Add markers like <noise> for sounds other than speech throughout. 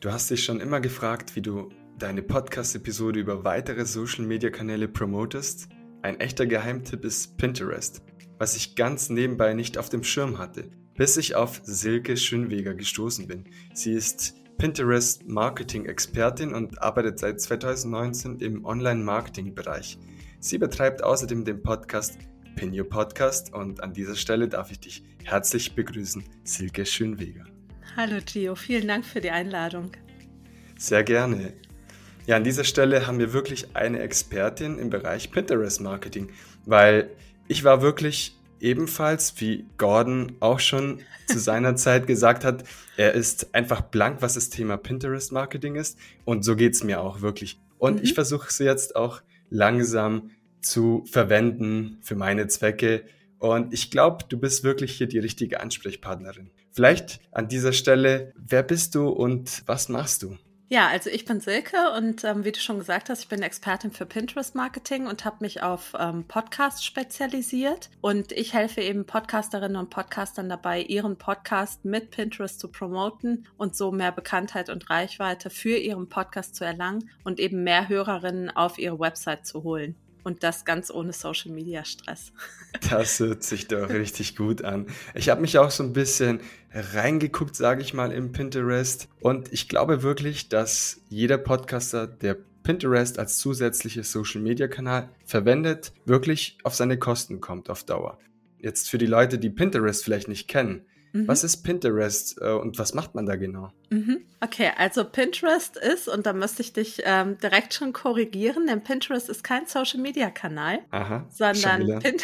Du hast dich schon immer gefragt, wie du deine Podcast-Episode über weitere Social-Media-Kanäle promotest? Ein echter Geheimtipp ist Pinterest, was ich ganz nebenbei nicht auf dem Schirm hatte, bis ich auf Silke Schönweger gestoßen bin. Sie ist Pinterest-Marketing-Expertin und arbeitet seit 2019 im Online-Marketing-Bereich. Sie betreibt außerdem den Podcast Pinio Podcast und an dieser Stelle darf ich dich herzlich begrüßen, Silke Schönweger. Hallo Gio, vielen Dank für die Einladung. Sehr gerne. Ja, an dieser Stelle haben wir wirklich eine Expertin im Bereich Pinterest Marketing, weil ich war wirklich ebenfalls, wie Gordon auch schon zu <laughs> seiner Zeit gesagt hat, er ist einfach blank, was das Thema Pinterest Marketing ist. Und so geht es mir auch wirklich. Und mhm. ich versuche es jetzt auch langsam zu verwenden für meine Zwecke. Und ich glaube, du bist wirklich hier die richtige Ansprechpartnerin. Vielleicht an dieser Stelle, wer bist du und was machst du? Ja, also ich bin Silke und ähm, wie du schon gesagt hast, ich bin Expertin für Pinterest Marketing und habe mich auf ähm, Podcasts spezialisiert. Und ich helfe eben Podcasterinnen und Podcastern dabei, ihren Podcast mit Pinterest zu promoten und so mehr Bekanntheit und Reichweite für ihren Podcast zu erlangen und eben mehr Hörerinnen auf ihre Website zu holen. Und das ganz ohne Social Media Stress. <laughs> Das hört sich doch richtig gut an. Ich habe mich auch so ein bisschen reingeguckt, sage ich mal, im Pinterest. Und ich glaube wirklich, dass jeder Podcaster, der Pinterest als zusätzliches Social Media Kanal verwendet, wirklich auf seine Kosten kommt auf Dauer. Jetzt für die Leute, die Pinterest vielleicht nicht kennen, Mhm. Was ist Pinterest äh, und was macht man da genau? Mhm. Okay, also Pinterest ist, und da müsste ich dich ähm, direkt schon korrigieren, denn Pinterest ist kein Social-Media-Kanal, sondern Pin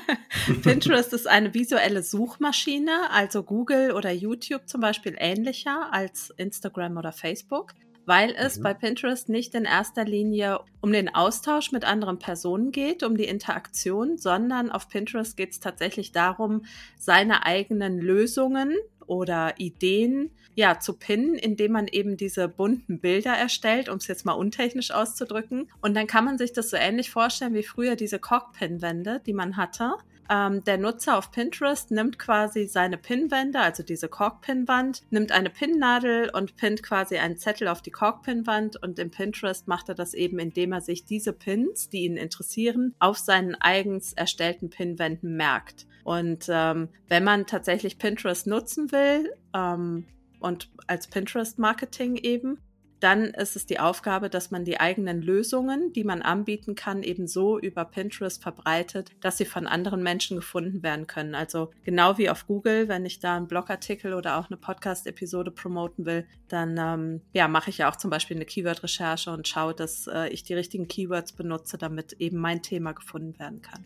<laughs> Pinterest ist eine visuelle Suchmaschine, also Google oder YouTube zum Beispiel ähnlicher als Instagram oder Facebook weil es mhm. bei Pinterest nicht in erster Linie um den Austausch mit anderen Personen geht, um die Interaktion, sondern auf Pinterest geht es tatsächlich darum, seine eigenen Lösungen oder Ideen ja zu pinnen, indem man eben diese bunten Bilder erstellt, um es jetzt mal untechnisch auszudrücken. Und dann kann man sich das so ähnlich vorstellen wie früher diese Cockpin-Wände, die man hatte. Ähm, der Nutzer auf Pinterest nimmt quasi seine Pinwände, also diese Cork-Pin-Wand, nimmt eine Pinnnadel und pinnt quasi einen Zettel auf die Cork-Pin-Wand und im Pinterest macht er das eben, indem er sich diese Pins, die ihn interessieren, auf seinen eigens erstellten Pinwänden merkt. Und ähm, wenn man tatsächlich Pinterest nutzen will ähm, und als Pinterest-Marketing eben, dann ist es die Aufgabe, dass man die eigenen Lösungen, die man anbieten kann, eben so über Pinterest verbreitet, dass sie von anderen Menschen gefunden werden können. Also genau wie auf Google, wenn ich da einen Blogartikel oder auch eine Podcast-Episode promoten will, dann ähm, ja, mache ich ja auch zum Beispiel eine Keyword-Recherche und schaue, dass äh, ich die richtigen Keywords benutze, damit eben mein Thema gefunden werden kann.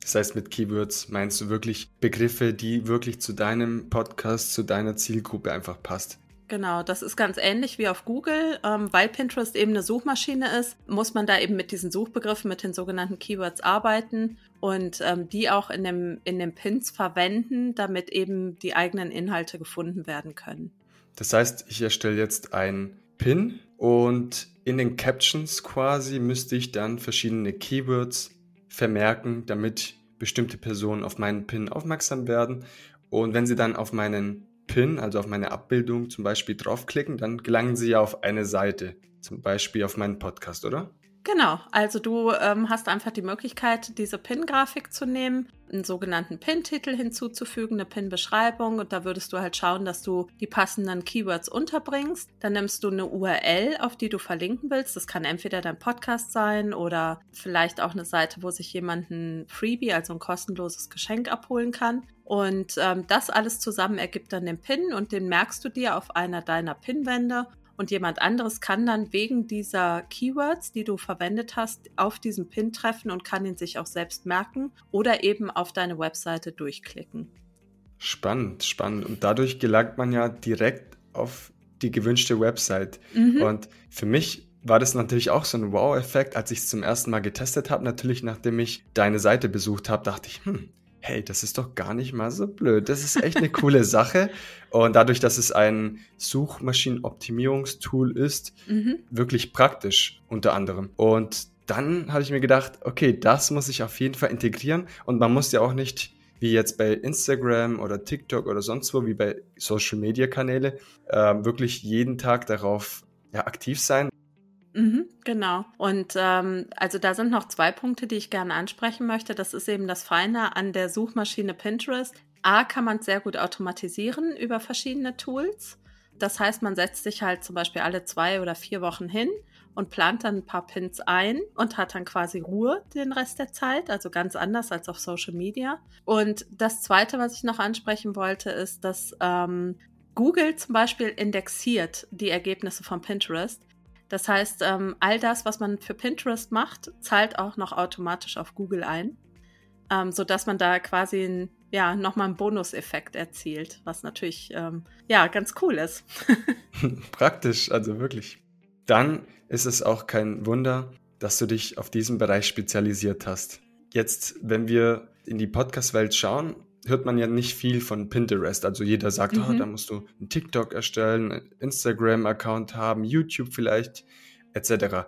Das heißt, mit Keywords meinst du wirklich Begriffe, die wirklich zu deinem Podcast, zu deiner Zielgruppe einfach passt? Genau, das ist ganz ähnlich wie auf Google. Ähm, weil Pinterest eben eine Suchmaschine ist, muss man da eben mit diesen Suchbegriffen, mit den sogenannten Keywords arbeiten und ähm, die auch in dem, in den Pins verwenden, damit eben die eigenen Inhalte gefunden werden können. Das heißt, ich erstelle jetzt einen Pin und in den Captions quasi müsste ich dann verschiedene Keywords vermerken, damit bestimmte Personen auf meinen Pin aufmerksam werden. Und wenn sie dann auf meinen Pin, also auf meine Abbildung zum Beispiel draufklicken, dann gelangen Sie ja auf eine Seite, zum Beispiel auf meinen Podcast, oder? Genau, also du ähm, hast einfach die Möglichkeit, diese Pin-Grafik zu nehmen, einen sogenannten Pin-Titel hinzuzufügen, eine Pin-Beschreibung und da würdest du halt schauen, dass du die passenden Keywords unterbringst. Dann nimmst du eine URL, auf die du verlinken willst. Das kann entweder dein Podcast sein oder vielleicht auch eine Seite, wo sich jemand ein Freebie, also ein kostenloses Geschenk abholen kann. Und ähm, das alles zusammen ergibt dann den Pin und den merkst du dir auf einer deiner Pinwände und jemand anderes kann dann wegen dieser Keywords, die du verwendet hast, auf diesen Pin treffen und kann ihn sich auch selbst merken oder eben auf deine Webseite durchklicken. Spannend, spannend. Und dadurch gelangt man ja direkt auf die gewünschte Website. Mhm. Und für mich war das natürlich auch so ein Wow-Effekt, als ich es zum ersten Mal getestet habe. Natürlich, nachdem ich deine Seite besucht habe, dachte ich, hm, hey, das ist doch gar nicht mal so blöd. Das ist echt eine coole <laughs> Sache. Und dadurch, dass es ein Suchmaschinenoptimierungstool ist, mhm. wirklich praktisch unter anderem. Und dann habe ich mir gedacht, okay, das muss ich auf jeden Fall integrieren. Und man muss ja auch nicht wie jetzt bei Instagram oder TikTok oder sonst wo, wie bei Social Media Kanäle, äh, wirklich jeden Tag darauf ja, aktiv sein. Mhm, genau. Und ähm, also da sind noch zwei Punkte, die ich gerne ansprechen möchte. Das ist eben das Feine an der Suchmaschine Pinterest. A kann man sehr gut automatisieren über verschiedene Tools. Das heißt, man setzt sich halt zum Beispiel alle zwei oder vier Wochen hin und plant dann ein paar Pins ein und hat dann quasi Ruhe den Rest der Zeit, also ganz anders als auf Social Media. Und das Zweite, was ich noch ansprechen wollte, ist, dass ähm, Google zum Beispiel indexiert die Ergebnisse von Pinterest. Das heißt, ähm, all das, was man für Pinterest macht, zahlt auch noch automatisch auf Google ein, ähm, sodass man da quasi ein, ja, nochmal einen Bonuseffekt erzielt, was natürlich ähm, ja ganz cool ist. <laughs> Praktisch, also wirklich. Dann ist es auch kein Wunder, dass du dich auf diesen Bereich spezialisiert hast. Jetzt, wenn wir in die Podcast-Welt schauen, hört man ja nicht viel von Pinterest. Also jeder sagt, mhm. oh, da musst du einen TikTok erstellen, einen Instagram-Account haben, YouTube vielleicht, etc.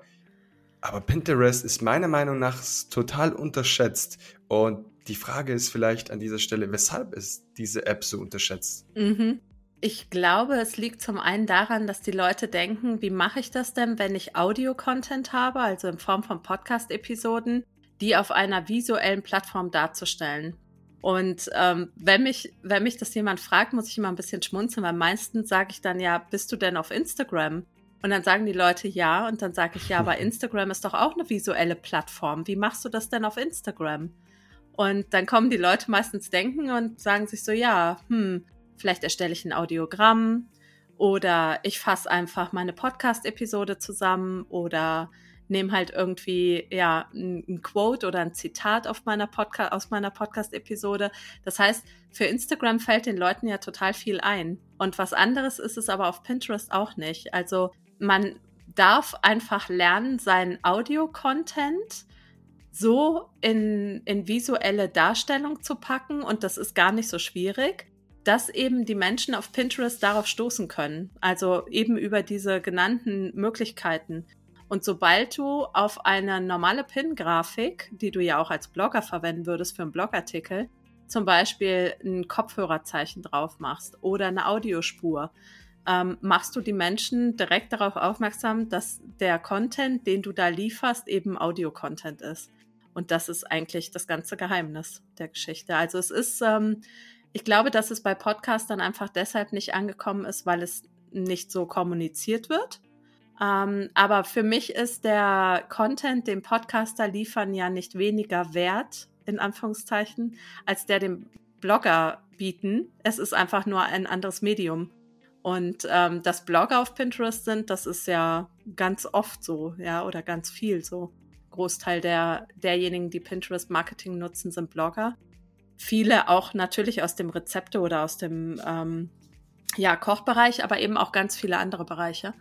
Aber Pinterest ist meiner Meinung nach total unterschätzt. Und die Frage ist vielleicht an dieser Stelle, weshalb ist diese App so unterschätzt? Mhm. Ich glaube, es liegt zum einen daran, dass die Leute denken, wie mache ich das denn, wenn ich Audio-Content habe, also in Form von Podcast-Episoden, die auf einer visuellen Plattform darzustellen. Und ähm, wenn, mich, wenn mich das jemand fragt, muss ich immer ein bisschen schmunzeln, weil meistens sage ich dann ja, bist du denn auf Instagram? Und dann sagen die Leute ja, und dann sage ich ja, aber <laughs> Instagram ist doch auch eine visuelle Plattform. Wie machst du das denn auf Instagram? Und dann kommen die Leute meistens denken und sagen sich so, ja, hm, Vielleicht erstelle ich ein Audiogramm oder ich fasse einfach meine Podcast-Episode zusammen oder nehme halt irgendwie ja ein, Quote oder ein Zitat auf meiner Podcast aus meiner Podcast-Episode. Das heißt, für Instagram fällt den Leuten ja total viel ein. Und was anderes ist es aber auf Pinterest auch nicht. Also man darf einfach lernen, seinen Audio-Content so in, in visuelle Darstellung zu packen und das ist gar nicht so schwierig dass eben die Menschen auf Pinterest darauf stoßen können. Also eben über diese genannten Möglichkeiten. Und sobald du auf eine normale Pin-Grafik, die du ja auch als Blogger verwenden würdest für einen Blogartikel, zum Beispiel ein Kopfhörerzeichen drauf machst oder eine Audiospur, ähm, machst du die Menschen direkt darauf aufmerksam, dass der Content, den du da lieferst, eben Audio-Content ist. Und das ist eigentlich das ganze Geheimnis der Geschichte. Also es ist ähm, ich glaube, dass es bei Podcastern einfach deshalb nicht angekommen ist, weil es nicht so kommuniziert wird. Ähm, aber für mich ist der Content, den Podcaster liefern, ja nicht weniger wert, in Anführungszeichen, als der dem Blogger bieten. Es ist einfach nur ein anderes Medium. Und ähm, dass Blogger auf Pinterest sind, das ist ja ganz oft so, ja, oder ganz viel so. Großteil der, derjenigen, die Pinterest Marketing nutzen, sind Blogger viele auch natürlich aus dem Rezepte oder aus dem ähm, ja, Kochbereich, aber eben auch ganz viele andere Bereiche.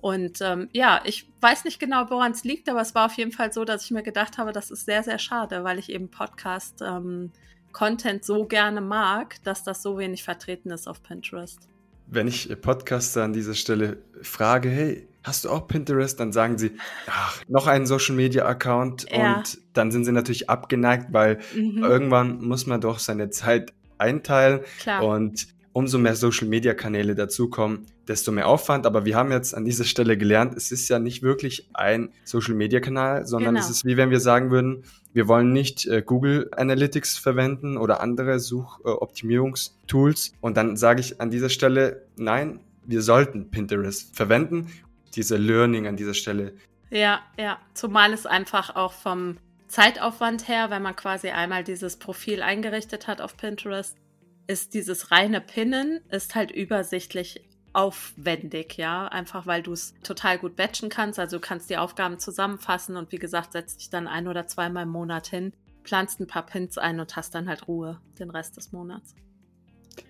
Und ähm, ja, ich weiß nicht genau, woran es liegt, aber es war auf jeden Fall so, dass ich mir gedacht habe, das ist sehr, sehr schade, weil ich eben Podcast ähm, Content so gerne mag, dass das so wenig vertreten ist auf Pinterest. Wenn ich Podcaster an dieser Stelle frage, hey, hast du auch Pinterest? Dann sagen sie, ach, noch einen Social Media Account ja. und dann sind sie natürlich abgeneigt, weil mhm. irgendwann muss man doch seine Zeit einteilen Klar. und umso mehr Social Media Kanäle dazukommen, desto mehr Aufwand. Aber wir haben jetzt an dieser Stelle gelernt, es ist ja nicht wirklich ein Social Media Kanal, sondern genau. es ist wie wenn wir sagen würden, wir wollen nicht äh, Google Analytics verwenden oder andere Suchoptimierungstools. Äh, und dann sage ich an dieser Stelle, nein, wir sollten Pinterest verwenden diese Learning an dieser Stelle. Ja, ja. Zumal es einfach auch vom Zeitaufwand her, wenn man quasi einmal dieses Profil eingerichtet hat auf Pinterest, ist dieses reine Pinnen ist halt übersichtlich aufwendig, ja, einfach weil du es total gut batchen kannst, also du kannst die Aufgaben zusammenfassen und wie gesagt, setzt dich dann ein oder zweimal im Monat hin, planst ein paar Pins ein und hast dann halt Ruhe den Rest des Monats.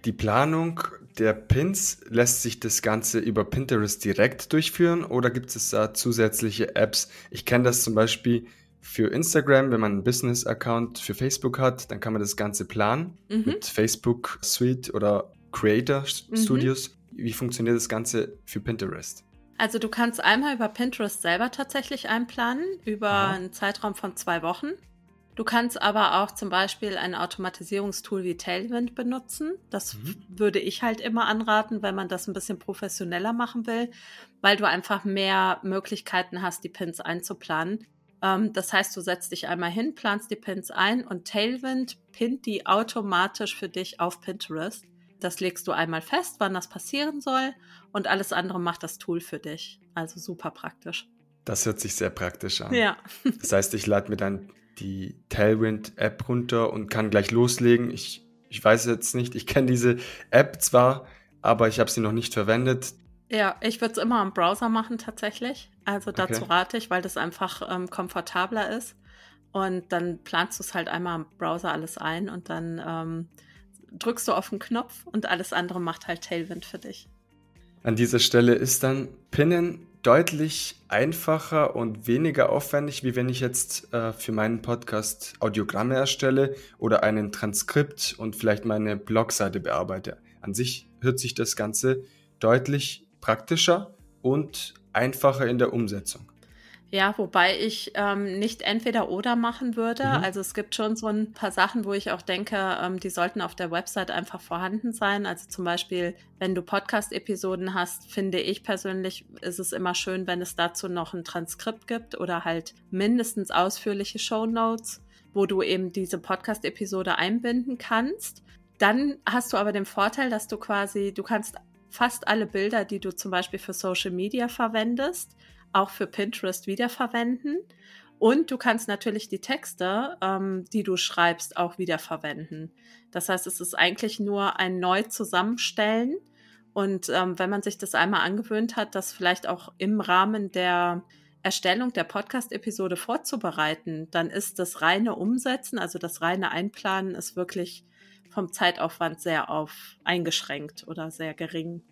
Die Planung der Pins, lässt sich das Ganze über Pinterest direkt durchführen oder gibt es da zusätzliche Apps? Ich kenne das zum Beispiel für Instagram, wenn man einen Business-Account für Facebook hat, dann kann man das Ganze planen mhm. mit Facebook Suite oder Creator Studios. Mhm. Wie funktioniert das Ganze für Pinterest? Also du kannst einmal über Pinterest selber tatsächlich einplanen, über Aha. einen Zeitraum von zwei Wochen. Du kannst aber auch zum Beispiel ein Automatisierungstool wie Tailwind benutzen. Das mhm. würde ich halt immer anraten, wenn man das ein bisschen professioneller machen will, weil du einfach mehr Möglichkeiten hast, die Pins einzuplanen. Ähm, das heißt, du setzt dich einmal hin, planst die Pins ein und Tailwind pinnt die automatisch für dich auf Pinterest. Das legst du einmal fest, wann das passieren soll und alles andere macht das Tool für dich. Also super praktisch. Das hört sich sehr praktisch an. Ja. <laughs> Das heißt, ich lade mir dann die Tailwind-App runter und kann gleich loslegen. Ich, ich weiß jetzt nicht, ich kenne diese App zwar, aber ich habe sie noch nicht verwendet. Ja, ich würde es immer am Browser machen tatsächlich. Also dazu okay. rate ich, weil das einfach ähm, komfortabler ist. Und dann planst du es halt einmal am Browser alles ein und dann ähm, drückst du auf den Knopf und alles andere macht halt Tailwind für dich. An dieser Stelle ist dann Pinnen deutlich einfacher und weniger aufwendig, wie wenn ich jetzt äh, für meinen Podcast Audiogramme erstelle oder einen Transkript und vielleicht meine Blogseite bearbeite. An sich hört sich das Ganze deutlich praktischer und einfacher in der Umsetzung. Ja, wobei ich ähm, nicht entweder oder machen würde. Mhm. Also es gibt schon so ein paar Sachen, wo ich auch denke, ähm, die sollten auf der Website einfach vorhanden sein. Also zum Beispiel, wenn du Podcast-Episoden hast, finde ich persönlich, ist es immer schön, wenn es dazu noch ein Transkript gibt oder halt mindestens ausführliche Show Notes, wo du eben diese Podcast-Episode einbinden kannst. Dann hast du aber den Vorteil, dass du quasi, du kannst fast alle Bilder, die du zum Beispiel für Social Media verwendest, auch für Pinterest wiederverwenden. Und du kannst natürlich die Texte, ähm, die du schreibst, auch wiederverwenden. Das heißt, es ist eigentlich nur ein Neu-Zusammenstellen. Und ähm, wenn man sich das einmal angewöhnt hat, das vielleicht auch im Rahmen der Erstellung der Podcast-Episode vorzubereiten, dann ist das reine Umsetzen, also das reine Einplanen, ist wirklich vom Zeitaufwand sehr auf eingeschränkt oder sehr gering.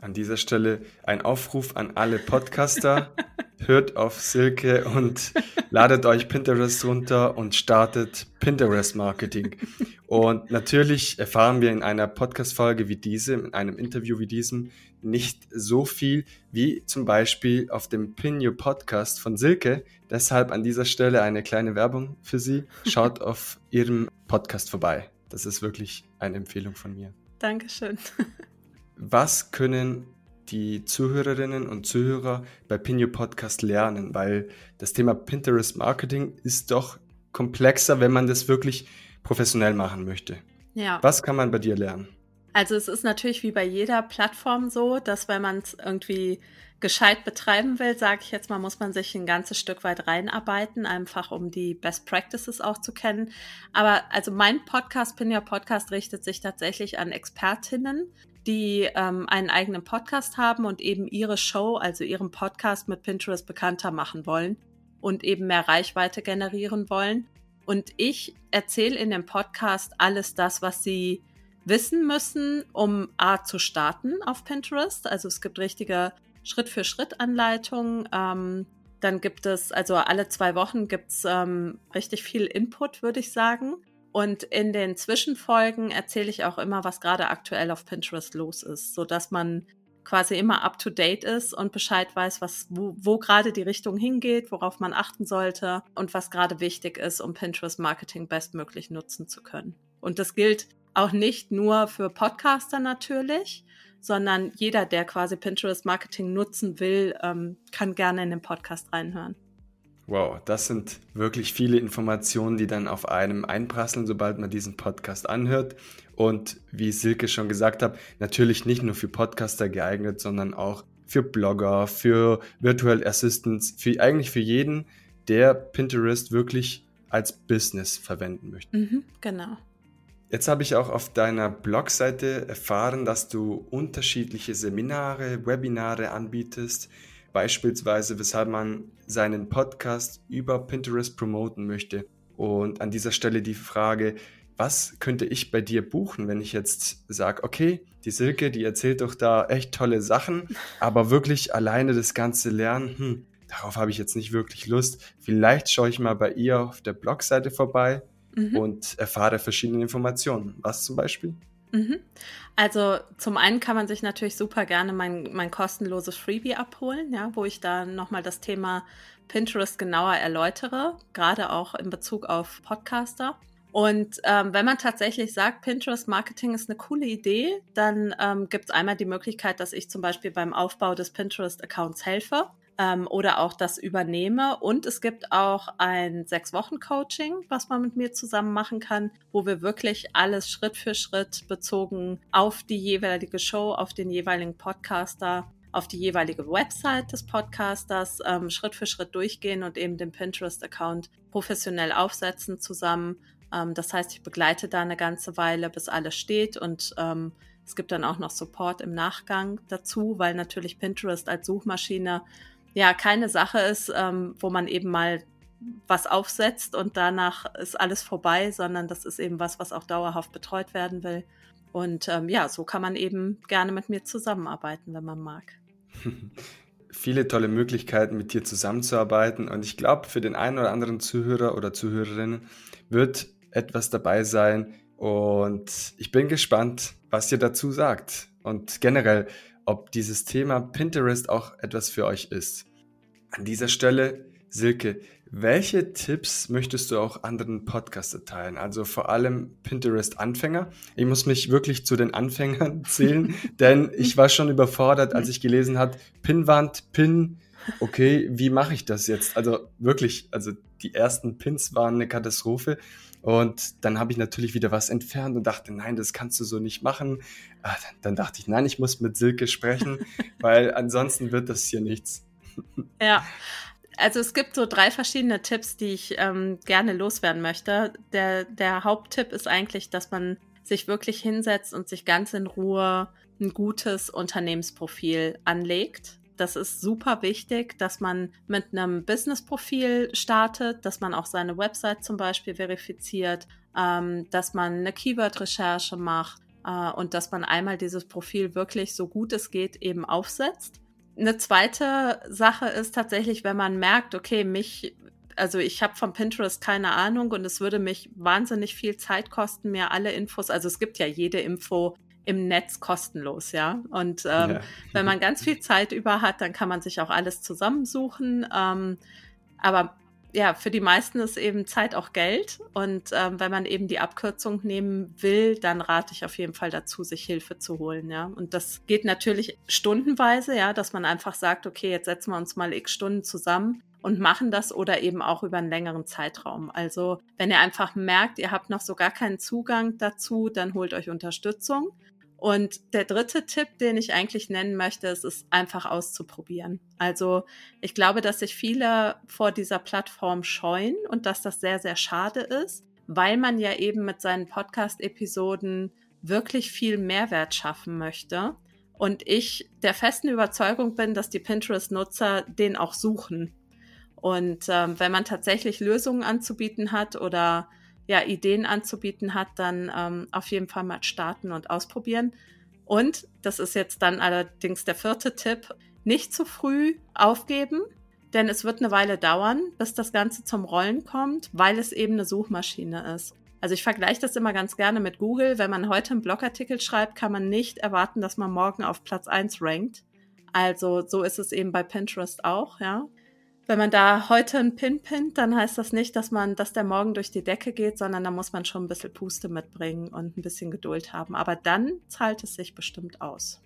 An dieser Stelle ein Aufruf an alle Podcaster. <laughs> Hört auf Silke und ladet euch Pinterest runter und startet Pinterest Marketing. Und natürlich erfahren wir in einer Podcast-Folge wie diese, in einem Interview wie diesem, nicht so viel wie zum Beispiel auf dem Pin Your Podcast von Silke. Deshalb an dieser Stelle eine kleine Werbung für sie. Schaut <laughs> auf ihrem Podcast vorbei. Das ist wirklich eine Empfehlung von mir. Dankeschön was können die Zuhörerinnen und Zuhörer bei Pinio Podcast lernen? Weil das Thema Pinterest Marketing ist doch komplexer, wenn man das wirklich professionell machen möchte. Ja. Was kann man bei dir lernen? Also es ist natürlich wie bei jeder Plattform so, dass wenn man es irgendwie gescheit betreiben will, sage ich jetzt mal, muss man sich ein ganzes Stück weit reinarbeiten, einfach um die Best Practices auch zu kennen. Aber also mein Podcast, Pinja Podcast, richtet sich tatsächlich an Expertinnen, die ähm, einen eigenen Podcast haben und eben ihre Show, also ihren Podcast mit Pinterest bekannter machen wollen und eben mehr Reichweite generieren wollen. Und ich erzähle in dem Podcast alles das, was sie wissen müssen, um A zu starten auf Pinterest. Also es gibt richtige Schritt-für-Schritt-Anleitungen. Ähm, dann gibt es, also alle zwei Wochen gibt es ähm, richtig viel Input, würde ich sagen. Und in den Zwischenfolgen erzähle ich auch immer, was gerade aktuell auf Pinterest los ist, so dass man quasi immer up to date ist und Bescheid weiß, was, wo, wo gerade die Richtung hingeht, worauf man achten sollte und was gerade wichtig ist, um Pinterest Marketing bestmöglich nutzen zu können. Und das gilt auch nicht nur für Podcaster natürlich, sondern jeder, der quasi Pinterest Marketing nutzen will, ähm, kann gerne in den Podcast reinhören. Wow, das sind wirklich viele Informationen, die dann auf einem einprasseln, sobald man diesen Podcast anhört. Und wie Silke schon gesagt hat, natürlich nicht nur für Podcaster geeignet, sondern auch für Blogger, für Virtual Assistants, für eigentlich für jeden, der Pinterest wirklich als Business verwenden möchte. Mhm, genau. Jetzt habe ich auch auf deiner Blogseite erfahren, dass du unterschiedliche Seminare, Webinare anbietest beispielsweise, weshalb man seinen Podcast über Pinterest promoten möchte. Und an dieser Stelle die Frage, was könnte ich bei dir buchen, wenn ich jetzt sage, okay, die Silke, die erzählt doch da echt tolle Sachen, <laughs> aber wirklich alleine das Ganze lernen, hm, darauf habe ich jetzt nicht wirklich Lust. Vielleicht schaue ich mal bei ihr auf der Blogseite vorbei mhm. und erfahre verschiedene Informationen. Was zum Beispiel? Mhm. Also zum einen kann man sich natürlich super gerne mein, mein kostenloses Freebie abholen, ja, wo ich da nochmal das Thema Pinterest genauer erläutere, gerade auch in Bezug auf Podcaster. Und ähm, wenn man tatsächlich sagt, Pinterest Marketing ist eine coole Idee, dann ähm, gibt es einmal die Möglichkeit, dass ich zum Beispiel beim Aufbau des Pinterest-Accounts helfe ähm, oder auch das übernehme. Und es gibt auch ein Sechs-Wochen-Coaching, was man mit mir zusammen machen kann, wo wir wirklich alles Schritt für Schritt bezogen auf die jeweilige Show, auf den jeweiligen Podcaster auf die jeweilige Website des Podcasters ähm, Schritt für Schritt durchgehen und eben den Pinterest-Account professionell aufsetzen zusammen. Ähm, das heißt, ich begleite da eine ganze Weile, bis alles steht und ähm, es gibt dann auch noch Support im Nachgang dazu, weil natürlich Pinterest als Suchmaschine ja keine Sache ist, ähm, wo man eben mal was aufsetzt und danach ist alles vorbei, sondern das ist eben was, was auch dauerhaft betreut werden will. Und ähm, ja, so kann man eben gerne mit mir zusammenarbeiten, wenn man mag. <laughs> Viele tolle Möglichkeiten, mit dir zusammenzuarbeiten. Und ich glaube, für den einen oder anderen Zuhörer oder Zuhörerinnen wird etwas dabei sein. Und ich bin gespannt, was ihr dazu sagt. Und generell, ob dieses Thema Pinterest auch etwas für euch ist. An dieser Stelle, Silke, welche Tipps möchtest du auch anderen Podcaster teilen? Also vor allem Pinterest-Anfänger. Ich muss mich wirklich zu den Anfängern <laughs> zählen, denn ich war schon überfordert, als ich gelesen hat, Pinwand, Pin, okay, wie mache ich das jetzt? Also wirklich, also die ersten Pins waren eine Katastrophe. Und dann habe ich natürlich wieder was entfernt und dachte, nein, das kannst du so nicht machen. Ah, dann dachte ich, nein, ich muss mit Silke sprechen, <laughs> weil ansonsten wird das hier nichts. Ja, also es gibt so drei verschiedene Tipps, die ich ähm, gerne loswerden möchte. Der, der Haupttipp ist eigentlich, dass man sich wirklich hinsetzt und sich ganz in Ruhe ein gutes Unternehmensprofil anlegt. Das ist super wichtig, dass man mit einem Business-Profil startet, dass man auch seine Website zum Beispiel verifiziert, ähm, dass man eine Keyword-Recherche macht äh, und dass man einmal dieses Profil wirklich so gut es geht eben aufsetzt. Eine zweite Sache ist tatsächlich, wenn man merkt, okay, mich also ich habe von Pinterest keine Ahnung und es würde mich wahnsinnig viel Zeit kosten, mir alle Infos, also es gibt ja jede Info im Netz kostenlos, ja. Und ähm, ja. wenn man ganz viel Zeit über hat, dann kann man sich auch alles zusammensuchen. Ähm, aber ja, für die meisten ist eben Zeit auch Geld. Und ähm, wenn man eben die Abkürzung nehmen will, dann rate ich auf jeden Fall dazu, sich Hilfe zu holen, ja. Und das geht natürlich stundenweise, ja, dass man einfach sagt, okay, jetzt setzen wir uns mal x Stunden zusammen und machen das oder eben auch über einen längeren Zeitraum. Also wenn ihr einfach merkt, ihr habt noch so gar keinen Zugang dazu, dann holt euch Unterstützung. Und der dritte Tipp, den ich eigentlich nennen möchte, ist es einfach auszuprobieren. Also ich glaube, dass sich viele vor dieser Plattform scheuen und dass das sehr, sehr schade ist, weil man ja eben mit seinen Podcast-Episoden wirklich viel Mehrwert schaffen möchte. Und ich der festen Überzeugung bin, dass die Pinterest-Nutzer den auch suchen. Und ähm, wenn man tatsächlich Lösungen anzubieten hat oder ja, Ideen anzubieten hat, dann ähm, auf jeden Fall mal starten und ausprobieren. Und, das ist jetzt dann allerdings der vierte Tipp, nicht zu früh aufgeben, denn es wird eine Weile dauern, bis das Ganze zum Rollen kommt, weil es eben eine Suchmaschine ist. Also ich vergleiche das immer ganz gerne mit Google. Wenn man heute einen Blogartikel schreibt, kann man nicht erwarten, dass man morgen auf Platz 1 rankt. Also so ist es eben bei Pinterest auch, ja wenn man da heute einen Pin pinnt, dann heißt das nicht, dass man, dass der morgen durch die Decke geht, sondern da muss man schon ein bisschen Puste mitbringen und ein bisschen Geduld haben. Aber dann zahlt es sich bestimmt aus.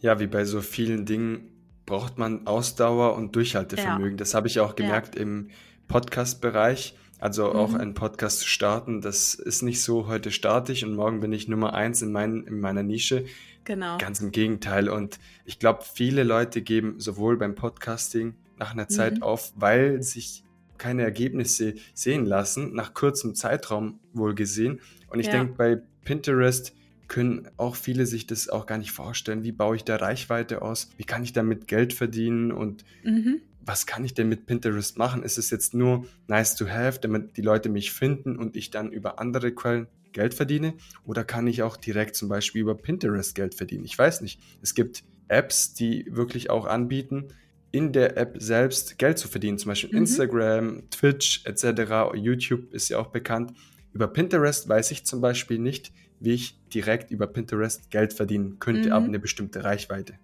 Ja, wie bei so vielen Dingen braucht man Ausdauer und Durchhaltevermögen. Ja. Das habe ich auch gemerkt ja. im Podcast-Bereich. Also mhm. auch einen Podcast zu starten, das ist nicht so, heute starte ich und morgen bin ich Nummer eins in, mein, in meiner Nische. Genau. Ganz im Gegenteil. Und ich glaube, viele Leute geben sowohl beim Podcasting nach einer Zeit mhm. auf, weil sich keine Ergebnisse sehen lassen, nach kurzem Zeitraum wohl gesehen. Und ich ja. denke, bei Pinterest können auch viele sich das auch gar nicht vorstellen. Wie baue ich da Reichweite aus? Wie kann ich damit Geld verdienen? Und mhm. was kann ich denn mit Pinterest machen? Ist es jetzt nur nice to have, damit die Leute mich finden und ich dann über andere Quellen Geld verdiene? Oder kann ich auch direkt zum Beispiel über Pinterest Geld verdienen? Ich weiß nicht. Es gibt Apps, die wirklich auch anbieten, in der App selbst Geld zu verdienen, zum Beispiel mhm. Instagram, Twitch etc. YouTube ist ja auch bekannt. Über Pinterest weiß ich zum Beispiel nicht, wie ich direkt über Pinterest Geld verdienen könnte, mhm. ab eine bestimmte Reichweite.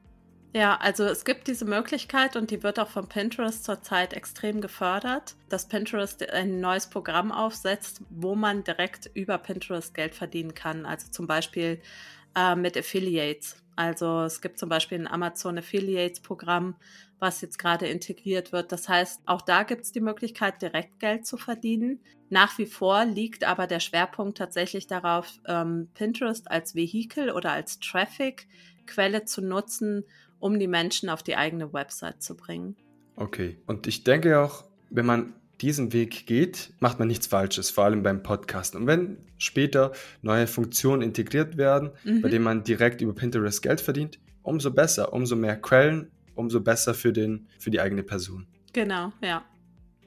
Ja, also es gibt diese Möglichkeit und die wird auch von Pinterest zurzeit extrem gefördert, dass Pinterest ein neues Programm aufsetzt, wo man direkt über Pinterest Geld verdienen kann. Also zum Beispiel äh, mit Affiliates. Also es gibt zum Beispiel ein Amazon Affiliates Programm, was jetzt gerade integriert wird. Das heißt, auch da gibt es die Möglichkeit, direkt Geld zu verdienen. Nach wie vor liegt aber der Schwerpunkt tatsächlich darauf, ähm, Pinterest als Vehikel oder als Traffic-Quelle zu nutzen, um die Menschen auf die eigene Website zu bringen. Okay, und ich denke auch, wenn man diesen Weg geht, macht man nichts Falsches, vor allem beim Podcast. Und wenn später neue Funktionen integriert werden, mhm. bei denen man direkt über Pinterest Geld verdient, umso besser, umso mehr Quellen, umso besser für, den, für die eigene Person. Genau, ja.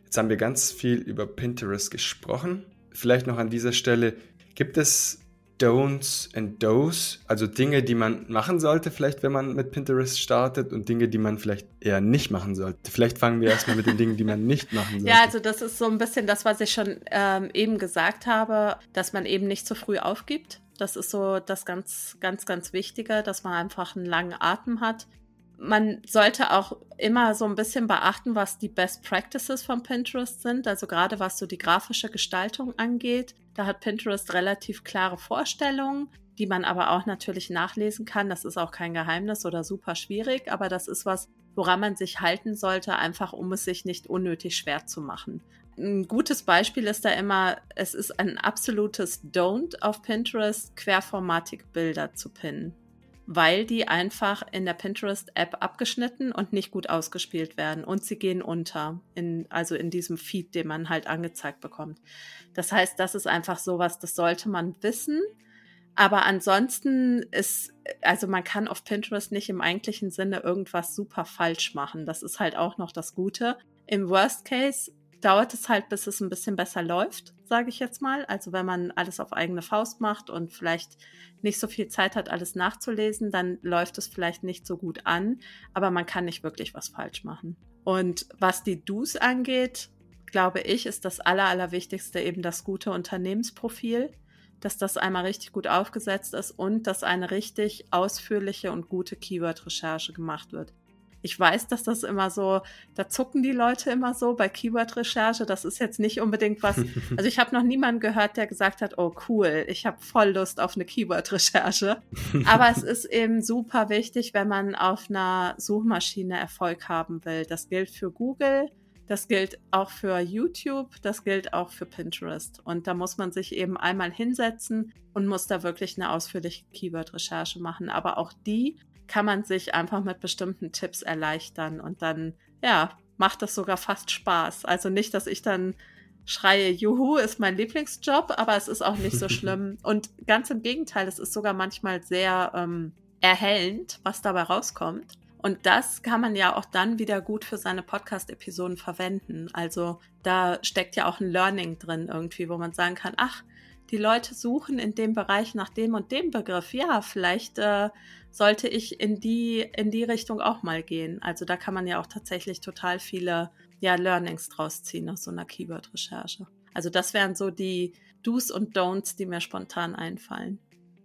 Jetzt haben wir ganz viel über Pinterest gesprochen. Vielleicht noch an dieser Stelle, gibt es Don'ts and Do's, also Dinge, die man machen sollte, vielleicht wenn man mit Pinterest startet und Dinge, die man vielleicht eher nicht machen sollte. Vielleicht fangen wir erstmal mit den Dingen, die man nicht machen sollte. Ja, also das ist so ein bisschen das, was ich schon ähm, eben gesagt habe, dass man eben nicht zu früh aufgibt. Das ist so das ganz, ganz, ganz Wichtige, dass man einfach einen langen Atem hat man sollte auch immer so ein bisschen beachten, was die Best Practices von Pinterest sind. Also gerade was so die grafische Gestaltung angeht. Da hat Pinterest relativ klare Vorstellungen, die man aber auch natürlich nachlesen kann. Das ist auch kein Geheimnis oder super schwierig, aber das ist was, woran man sich halten sollte, einfach um es sich nicht unnötig schwer zu machen. Ein gutes Beispiel ist da immer, es ist ein absolutes Don't auf Pinterest, querformatig Bilder zu pinnen weil die einfach in der Pinterest-App abgeschnitten und nicht gut ausgespielt werden und sie gehen unter, in, also in diesem Feed, den man halt angezeigt bekommt. Das heißt, das ist einfach sowas, das sollte man wissen. Aber ansonsten ist, also man kann auf Pinterest nicht im eigentlichen Sinne irgendwas super falsch machen. Das ist halt auch noch das Gute. Im Worst Case dauert es halt, bis es ein bisschen besser läuft, sage ich jetzt mal. Also wenn man alles auf eigene Faust macht und vielleicht nicht so viel Zeit hat, alles nachzulesen, dann läuft es vielleicht nicht so gut an, aber man kann nicht wirklich was falsch machen. Und was die Do's angeht, glaube ich, ist das Aller, Allerwichtigste eben das gute Unternehmensprofil, dass das einmal richtig gut aufgesetzt ist und dass eine richtig ausführliche und gute Keyword-Recherche gemacht wird. Ich weiß, dass das immer so, da zucken die Leute immer so bei Keyword-Recherche. Das ist jetzt nicht unbedingt was. <laughs> Also ich habe noch niemanden gehört, der gesagt hat, oh cool, ich habe voll Lust auf eine Keyword-Recherche. Aber es ist eben super wichtig, wenn man auf einer Suchmaschine Erfolg haben will. Das gilt für Google. Das gilt auch für YouTube, das gilt auch für Pinterest. Und da muss man sich eben einmal hinsetzen und muss da wirklich eine ausführliche Keyword-Recherche machen. Aber auch die kann man sich einfach mit bestimmten Tipps erleichtern und dann, ja, macht das sogar fast Spaß. Also nicht, dass ich dann schreie, Juhu, ist mein Lieblingsjob, aber es ist auch nicht so <laughs> schlimm. Und ganz im Gegenteil, es ist sogar manchmal sehr ähm, erhellend, was dabei rauskommt. Und das kann man ja auch dann wieder gut für seine Podcast-Episoden verwenden. Also da steckt ja auch ein Learning drin irgendwie, wo man sagen kann, ach, die Leute suchen in dem Bereich nach dem und dem Begriff. Ja, vielleicht äh, sollte ich in die, in die Richtung auch mal gehen. Also da kann man ja auch tatsächlich total viele ja, Learnings draus ziehen aus so einer Keyword-Recherche. Also das wären so die Do's und Don'ts, die mir spontan einfallen.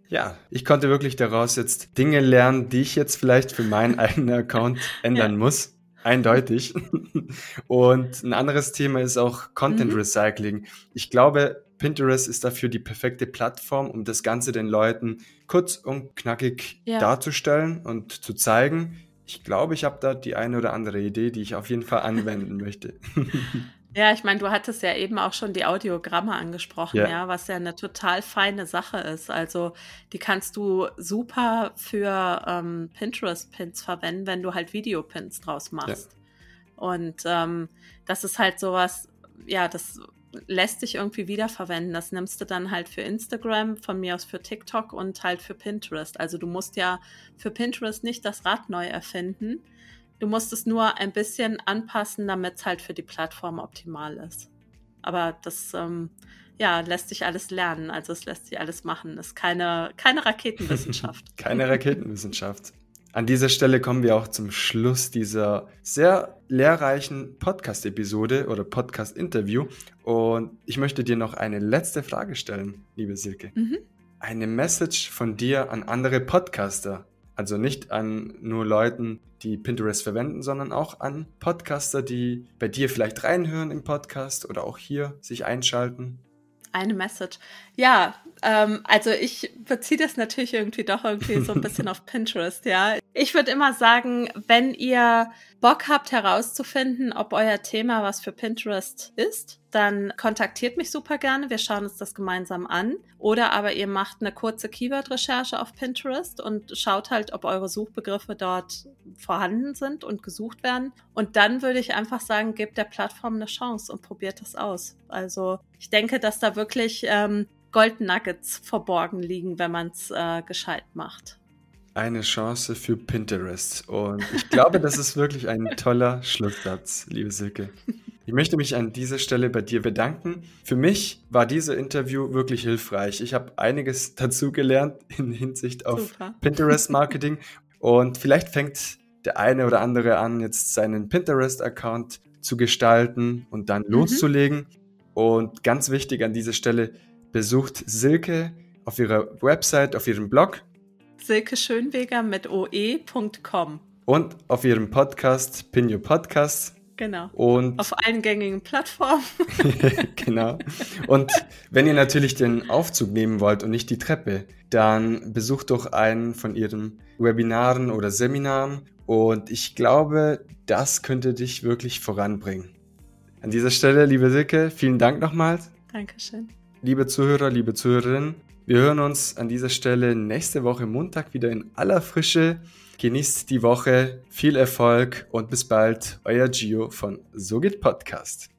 Ja, ich konnte wirklich daraus jetzt Dinge lernen, die ich jetzt vielleicht für meinen <laughs> eigenen Account ändern ja. muss. Eindeutig. <laughs> Und ein anderes Thema ist auch Content mhm. Recycling. Ich glaube, Pinterest ist dafür die perfekte Plattform, um das Ganze den Leuten kurz und knackig ja. darzustellen und zu zeigen. Ich glaube, ich habe da die eine oder andere Idee, die ich auf jeden Fall anwenden <laughs> möchte. Ja, ich meine, du hattest ja eben auch schon die Audiogramme angesprochen, ja. ja. was ja eine total feine Sache ist. Also die kannst du super für ähm, Pinterest-Pins verwenden, wenn du halt Videopins draus machst. Ja. Und ähm, das ist halt sowas, ja, das lässt sich irgendwie wiederverwenden. Das nimmst du dann halt für Instagram, von mir aus für TikTok und halt für Pinterest. Also du musst ja für Pinterest nicht das Rad neu erfinden. Du musst es nur ein bisschen anpassen, damit es halt für die Plattform optimal ist. Aber das ähm, ja, lässt sich alles lernen. Also es lässt sich alles machen. Das ist keine, keine Raketenwissenschaft. <laughs> keine Raketenwissenschaft. An dieser Stelle kommen wir auch zum Schluss dieser sehr lehrreichen Podcast-Episode oder Podcast-Interview. Und ich möchte dir noch eine letzte Frage stellen, liebe Silke. Mhm. eine Message von dir an andere Podcaster. Also nicht an nur Leuten, die Pinterest verwenden, sondern auch an Podcaster, die bei dir vielleicht reinhören im Podcast oder auch hier sich einschalten. Eine Message. Ja, ähm, also ich beziehe das natürlich irgendwie doch irgendwie so ein bisschen <laughs> auf Pinterest, ja. Ich würde immer sagen, wenn ihr Bock habt herauszufinden, ob euer Thema was für Pinterest ist, dann kontaktiert mich super gerne. Wir schauen uns das gemeinsam an. Oder aber ihr macht eine kurze Keyword-Recherche auf Pinterest und schaut halt, ob eure Suchbegriffe dort vorhanden sind und gesucht werden. Und dann würde ich einfach sagen, gebt der Plattform eine Chance und probiert das aus. Also ich denke, dass da wirklich ähm, Gold Nuggets verborgen liegen, wenn man es äh, gescheit macht. Eine Chance für Pinterest. Und ich glaube, das ist wirklich ein toller Schlusssatz, liebe Silke. Ich möchte mich an dieser Stelle bei dir bedanken. Für mich war dieses Interview wirklich hilfreich. Ich habe einiges <laughs> dazu gelernt in Hinsicht auf Pinterest-Marketing. Und vielleicht fängt der eine oder andere an, jetzt seinen Pinterest-Account zu gestalten und dann mhm. loszulegen. Und ganz wichtig an dieser Stelle, besucht Silke auf ihrer Website, auf ihrem Blog. Silke Schönweger mit oe.com. Und auf ihrem Podcast, Pinyo Podcast. Genau. Und auf allen gängigen Plattformen. <laughs> <laughs> genau. Und wenn ihr natürlich den Aufzug nehmen wollt und nicht die Treppe, dann besucht doch einen von ihren Webinaren oder Seminaren. Und ich glaube, das könnte dich wirklich voranbringen. An dieser Stelle, liebe Silke, vielen Dank nochmals. Dankeschön. Liebe Zuhörer, liebe Zuhörerinnen, wir hören uns an dieser Stelle nächste Woche Montag wieder in aller Frische. Genießt die Woche, viel Erfolg und bis bald, euer Gio von So Podcast.